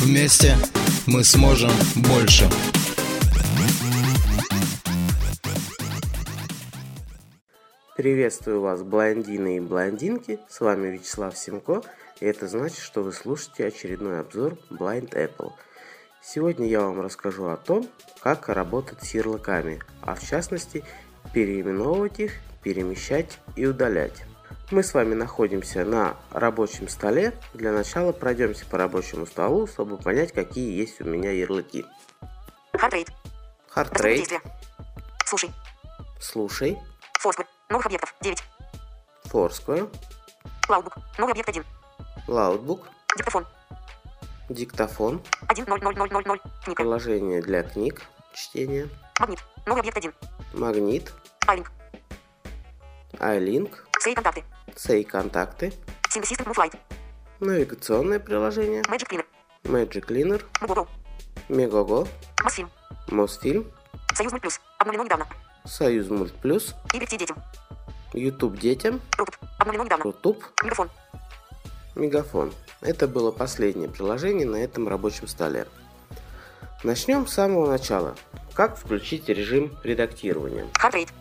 Вместе мы сможем больше. Приветствую вас, блондины и блондинки, с вами Вячеслав Симко, и это значит, что вы слушаете очередной обзор Blind Apple. Сегодня я вам расскажу о том, как работать с ярлыками, а в частности, переименовывать их, перемещать и удалять. Мы с вами находимся на рабочем столе. Для начала пройдемся по рабочему столу, чтобы понять, какие есть у меня ярлыки. Хардрейт. Хардрейт. Слушай. Слушай. Форсквер. Новых объектов. 9. Форсквер. Лаутбук. Новый объект 1. Лаутбук. Диктофон. Диктофон. 1 0 0 0 0 0. Книга. Приложение для книг. Чтения. Магнит. Новый объект 1. Магнит. Айлинг. iLink. Сей контакты. Сей контакты. Навигационное приложение. Magic Cleaner. Magic Cleaner. Google. Megogo. Мосфильм. Мосфильм. Союз Мульт Плюс. Обновлено недавно. Союз Мульт Плюс. YT детям. YouTube детям. Rutube. Обновлено недавно. Rutube. Мегафон. Мегафон. Это было последнее приложение на этом рабочем столе. Начнем с самого начала. Как включить режим редактирования?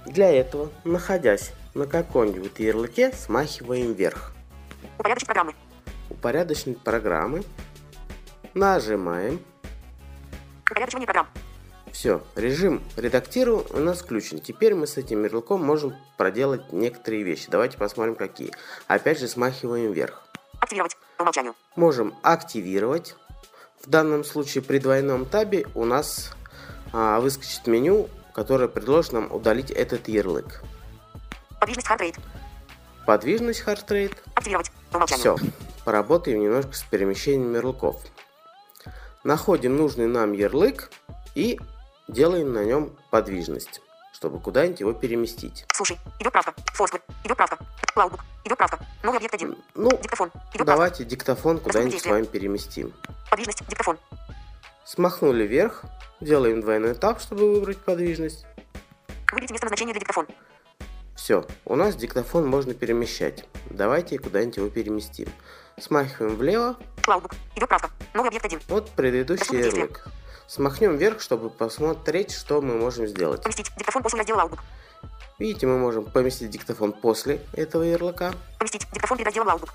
Для этого, находясь на каком-нибудь ярлыке, смахиваем вверх. Упорядочить программы. Упорядочить программы. Нажимаем. Упорядочивание программ. Все, режим редактирования у нас включен. Теперь мы с этим ярлыком можем проделать некоторые вещи. Давайте посмотрим какие. Опять же смахиваем вверх. Активировать. По умолчанию. Можем активировать. В данном случае при двойном табе у нас а, выскочит меню, которое предложит нам удалить этот ярлык. Подвижность Heart Rate. Подвижность Heart Rate. Активировать. Все. Поработаем немножко с перемещением ярлыков. Находим нужный нам ярлык и делаем на нем подвижность, чтобы куда-нибудь его переместить. Слушай. Идет правка. Foursquare. Идет правка. Loudbook. Идет правка. Новый объект 1. Ну, Диктофон. Идет правка. давайте диктофон куда-нибудь с вами переместим. Подвижность. Диктофон. Смахнули вверх, делаем двойной тап, чтобы выбрать подвижность. Выберите место назначения для диктофон. Все, у нас диктофон можно перемещать. Давайте куда-нибудь его переместим. Смахиваем влево, Loudbook. Идет правка. Новый объект 1. вот предыдущий ярлык. Смахнем вверх, чтобы посмотреть, что мы можем сделать. Поместить. Диктофон после раздела Loudbook. Видите, мы можем поместить диктофон после этого ярлыка, Поместить. Диктофон перед разделом Loudbook.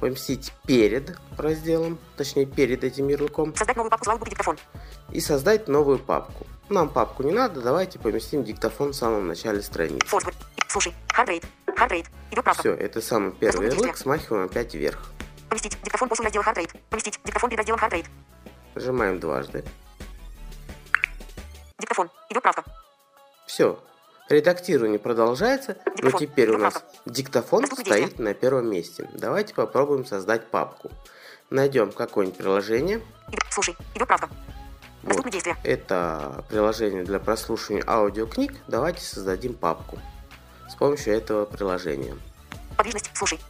поместить перед разделом, точнее перед этим ярлыком, Создать новую папку с Loudbook и диктофон. и создать новую папку. Нам папку не надо, давайте поместим диктофон в самом начале страницы. Foursquare. Слушай. Heart Rate. Heart Rate. Идет правка. Все, это самый первый ярлык, смахиваем опять вверх. Поместить. Диктофон после раздела Heart Rate. Поместить. Диктофон перед разделом Heart Rate. Нажимаем дважды. Диктофон. Идет правка. Все. Редактирование продолжается, но Диктофон. теперь у нас правка. диктофон Доступные стоит на первом месте. Давайте попробуем создать папку. Найдем какое-нибудь приложение. Идет. Слушай. Идет правка. Вот. Действия. Это приложение для прослушивания аудиокниг. Давайте создадим папку с помощью этого приложения. Подвижность. Слушай.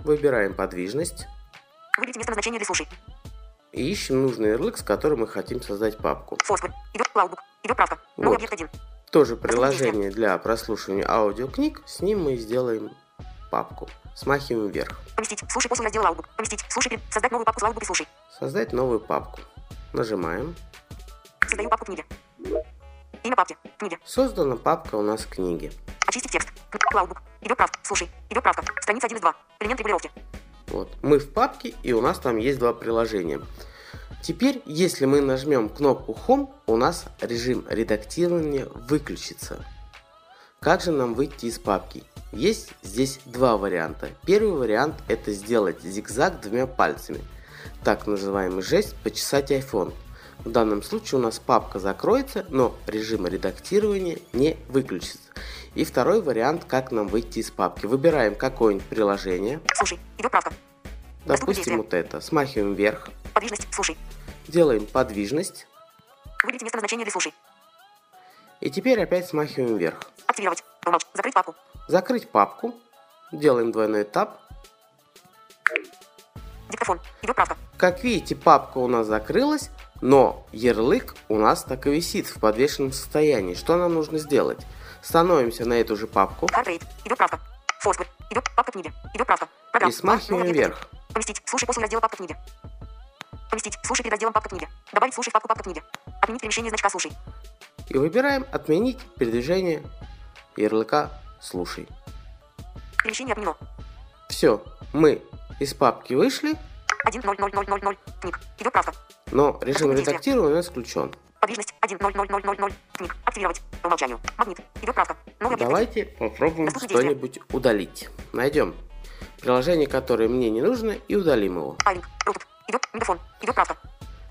Выбираем подвижность Выберите место назначения для слушай. и ищем нужный ярлык, с которым мы хотим создать папку. Форсквер. Идет Лаутбук. Идет правка. Новый Вот. объект 1. Тоже приложение для прослушивания аудиокниг. С ним мы сделаем папку. Смахиваем вверх. Поместить. Слушай после раздела Loudbook. Поместить. Слушай. Создать новую папку с Loudbook и слушай. Создать новую папку. Нажимаем. Создаю папку книги. Имя папки. Книги. Создана папка у нас книги. Очистить текст. Loudbook. Идет правка. Слушай. Идет правка. Страница 1 из 2. Элемент регулировки. Вот. Мы в папке, и у нас там есть два приложения. Теперь, если мы нажмем кнопку Home, у нас режим редактирования выключится. Как же нам выйти из папки? Есть здесь два варианта. Первый вариант это сделать зигзаг двумя пальцами. Так называемый жест почесать iPhone. В данном случае у нас папка закроется, но режим редактирования не выключится. И второй вариант, как нам выйти из папки. Выбираем какое-нибудь приложение, Слушай. Идет правка. допустим вот это, смахиваем вверх, Подвижность. Слушай. Делаем подвижность. Выберите место назначения для слушай. И теперь опять смахиваем вверх. Активировать. Умолч. Закрыть папку. Закрыть папку. Делаем двойной этап. Диктофон. Идет правка. Как видите, папка у нас закрылась, но ярлык у нас так и висит в подвешенном состоянии. Что нам нужно сделать? Становимся на эту же папку Хардрейт. Идет правка. Форсквер. Идет папка книги. Идет правка. Программа. и смахиваем вверх. Поместить. Слушай после раздела папка книги. Поместить. Слушай перед разделом папка книги. Добавить слушай в папку папка книги. Отменить перемещение значка слушай. И выбираем «Отменить передвижение ярлыка «Слушай». Перемещение отменено. Все, мы из папки вышли, 1.0.0.0.0. Книг. Идет правка. но режим редактирования у нас включен. Подвижность 1.0.0.0.0. Книг. Активировать. По умолчанию. Магнит. Идет правка. Новый. Давайте попробуем что-нибудь удалить. Найдем приложение, которое мне не нужно, и удалим его. Айлинг. Рутуб. Идет мегафон. Идет правка.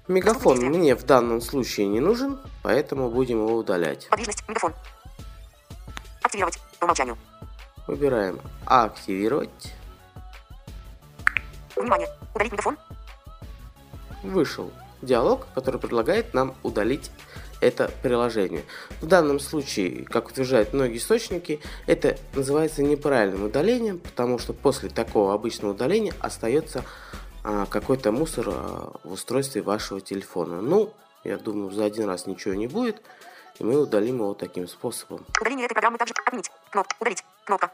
Мегафон мне в данном случае не нужен, поэтому будем его удалять. Подвижность. Мегафон. Активировать. По умолчанию. Выбираем «Активировать». Внимание. Удалить мегафон. Вышел диалог, который предлагает нам удалить это приложение. В данном случае, как утверждают многие источники, это называется неправильным удалением, потому что после такого обычного удаления остается а, какой-то мусор а, в устройстве вашего телефона. Ну, я думаю, за один раз ничего не будет, и мы удалим его таким способом. Удаление этой программы также отменить. Кнопка. Удалить. Кнопка.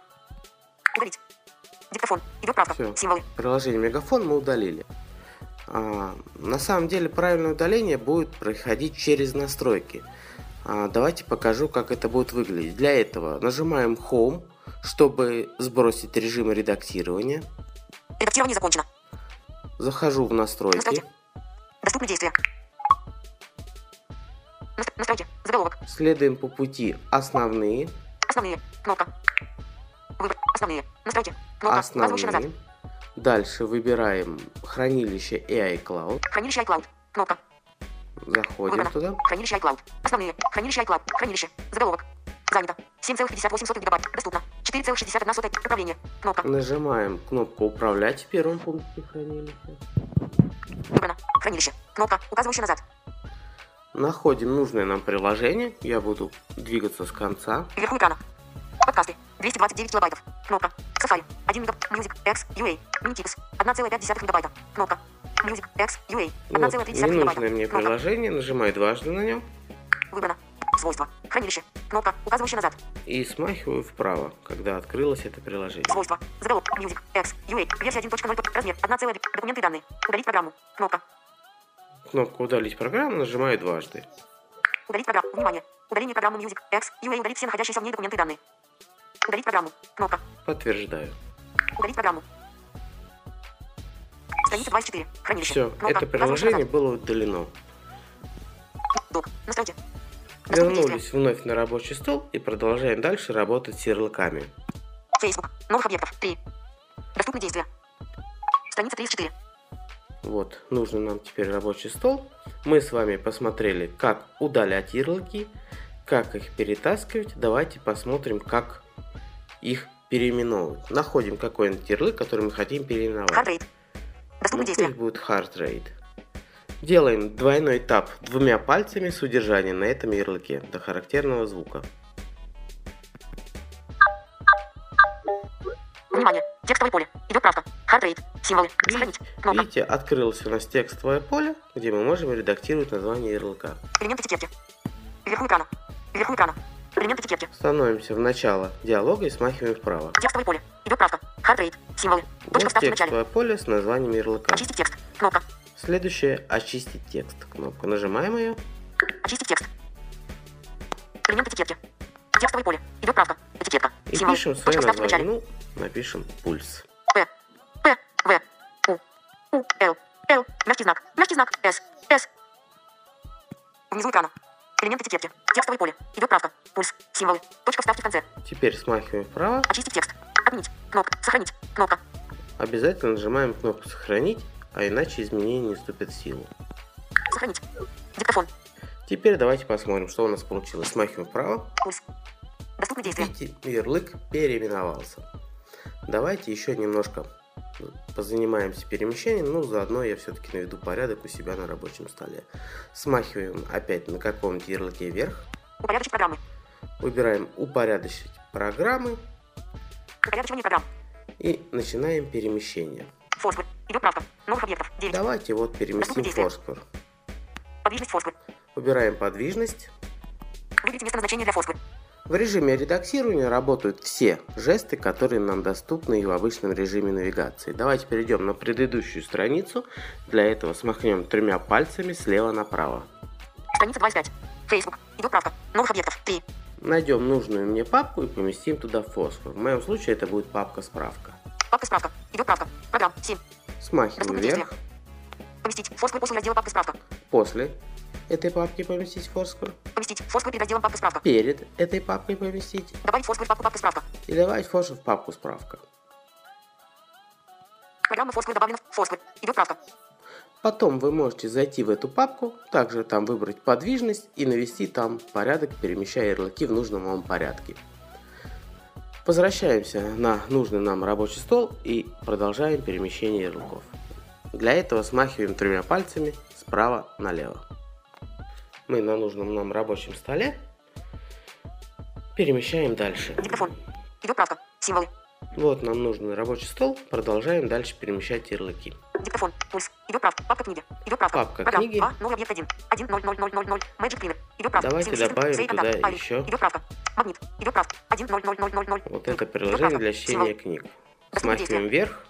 Удалить. Диктофон. Идет правка. Символы. Приложение Мегафон мы удалили. А, на самом деле правильное удаление будет происходить через настройки. А, давайте покажу, как это будет выглядеть. Для этого нажимаем Home, чтобы сбросить режим редактирования. Редактирование закончено. Захожу в настройки. Настройки. Доступны действия. Наст- Настройки. Заголовок. Следуем по пути основные, Основные. Кнопка. Выбор. Основные. Настройки. Кнопка. Указывающая назад. Дальше выбираем хранилище и iCloud. Хранилище iCloud. Кнопка. Заходим Выбрано. туда. Хранилище iCloud. Основные. Хранилище iCloud. Хранилище. Заголовок. Занято. 7,58 гигабайт. Доступно. 4,61 управление. Кнопка. Нажимаем кнопку «Управлять» в первом пункте хранилища. Выбрано. Хранилище. Кнопка. Указывающая назад. Находим нужное нам приложение. Я буду двигаться с конца. Вверху экрана. Подкасты. 229 килобайтов. Кнопка. Safari. 1 мегаб. Music. X. UA. Minitix. 1,5 мегабайта. Кнопка. Music. X. UA. Вот, 1,3 ненужное мегабайта. мне Кнопка. приложение. Нажимаю дважды на нем Выбрано. Свойства. Хранилище. Кнопка. Указывающая назад. и смахиваю вправо, когда открылось это приложение. Свойства. Заголовок. Music. X. UA. Версия 1.0. Размер. 1,5. Документы и данные. Удалить программу. Кнопка. Кнопку «Удалить программу» нажимаю дважды. Удалить программу. Внимание. Удаление программы Music. X. UA. Удалить все находящиеся в ней документы и данные. Удалить программу. Кнопка. Подтверждаю. Удалить программу. Страница 24. Хранилище. Все, Кнопка. это приложение было удалено. Док. Настройки. Вернулись вновь на рабочий стол и продолжаем дальше работать с ярлыками. Facebook. Новых объектов. 3. Доступны действия. Страница 34. Вот, нужен нам теперь рабочий стол. Мы с вами посмотрели, как удалять ярлыки, как их перетаскивать. Давайте посмотрим, как их переименовывать. Находим какой-нибудь ярлык, который мы хотим переименовать. Heart Rate. Доступны действия. пусть будет Heart Rate. Делаем двойной тап двумя пальцами с удержанием на этом ярлыке до характерного звука. Внимание. Текстовое поле. Идет правка. Heart Rate. Символы. Сохранить. Кнопка. Видите, открылось у нас текстовое поле, где мы можем редактировать название ярлыка. Элемент этикетки. Вверху экрана. Вверху экрана. Элемент этикетки. Становимся в начало диалога и смахиваем вправо. Текстовое поле. Идет правка. Heart Rate. Символы. Точка Вот вставки в начале. текстовое поле с названием ярлыка. Очистить текст. Кнопка. Следующее «Очистить текст» кнопка. Нажимаем ее. Очистить текст. Элемент этикетки. Текстовое поле. Идет правка. Этикетка. И Символ. пишем свое Точка название. Ну, напишем «Пульс». П. П. В. У. У. Л. Л. Мягкий знак. Мягкий знак. С. С. Внизу экрана. Элемент этикетки. Текстовое поле. Идет правка. Пульс. Символы. Точка вставки в конце. Теперь смахиваем вправо. Очистить текст. Отменить. Кнопка. Сохранить. Кнопка. Обязательно нажимаем кнопку «Сохранить», а иначе изменения не вступят в силу. Сохранить. Диктофон. Теперь давайте посмотрим, что у нас получилось. Смахиваем вправо. Пульс. Доступны действия. Видите, ярлык переименовался. Давайте еще немножко позанимаемся перемещением, но заодно я все-таки наведу порядок у себя на рабочем столе. Смахиваем опять на каком-нибудь ярлыке вверх. Упорядочить программы. Выбираем «Упорядочить программы» Упорядочивание программ. и начинаем перемещение. Форсквер. Идет правка. Новых объектов. 9. Давайте вот переместим. Foursquare. Подвижность Форсквер. Выбираем подвижность. Выберите место назначения для Форсквер. В режиме редактирования работают все жесты, которые нам доступны и в обычном режиме навигации. Давайте перейдем на предыдущую страницу. Для этого смахнем тремя пальцами слева направо. Страница 2 из 5. Facebook. Идет правка. Новых объектов. 3. Найдем нужную мне папку и поместим туда фосфор. В моем случае это будет папка справка. Папка справка. Идет правка. Программ. 7. Смахиваю Доступны вверх. действия. Поместить Форсквер после раздела папка справка. После этой папки поместить фосфор. Поместить Форсквер перед разделом папка справка. Перед этой папкой поместить. Добавить Форсквер в папку папка справка. И добавить фосфор в папку справка. Программа Форсквер добавлена в Форсквер. Идет правка. Потом вы можете зайти в эту папку, также там выбрать подвижность и навести там порядок, перемещая ярлыки в нужном вам порядке. Возвращаемся на нужный нам рабочий стол и продолжаем перемещение ярлыков. Для этого смахиваем тремя пальцами справа налево. Мы на нужном нам рабочем столе перемещаем дальше. Диктофон. Идет правка. Символы. Вот нам нужный рабочий стол, продолжаем дальше перемещать ярлыки. Диктофон. Пульс. Идет правка. Папка книги. Идет правка. Папка Программ. книги. 2. Новый объект 1. 1. 0. 0. 0. 0. 0. Magic Cleaner. Идет правка. Давайте Синус добавим System. Туда контакт. Еще. Идет правка. Магнит. Идет правка. 1. 0. 0. 0. 0. 0. Вот это приложение для чтения книг. Смахиваем вверх,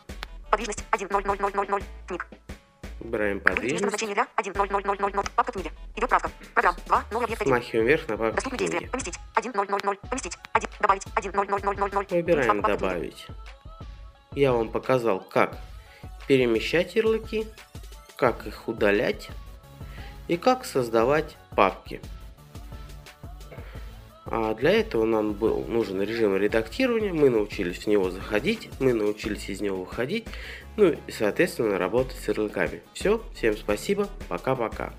Подвижность. 1. 0. 0. 0. 0. 0. Книг. место подвижность, назначения для 1. 0. 0. 0. 0. 0. Папка книги. Идет правка. Программ. 2. Новый объект 1. смахиваем вверх на папку Доступны действия. Поместить. 1. 0. 0. 0. Поместить. 1. Добавить. 1. 0. 0. 0. 0. 0. Выбираем добавить. Я вам показал, как перемещать ярлыки, как их удалять и как создавать папки. А для этого нам был нужен режим редактирования, мы научились в него заходить, мы научились из него выходить, ну и соответственно работать с ярлыками. Все, всем спасибо, пока-пока.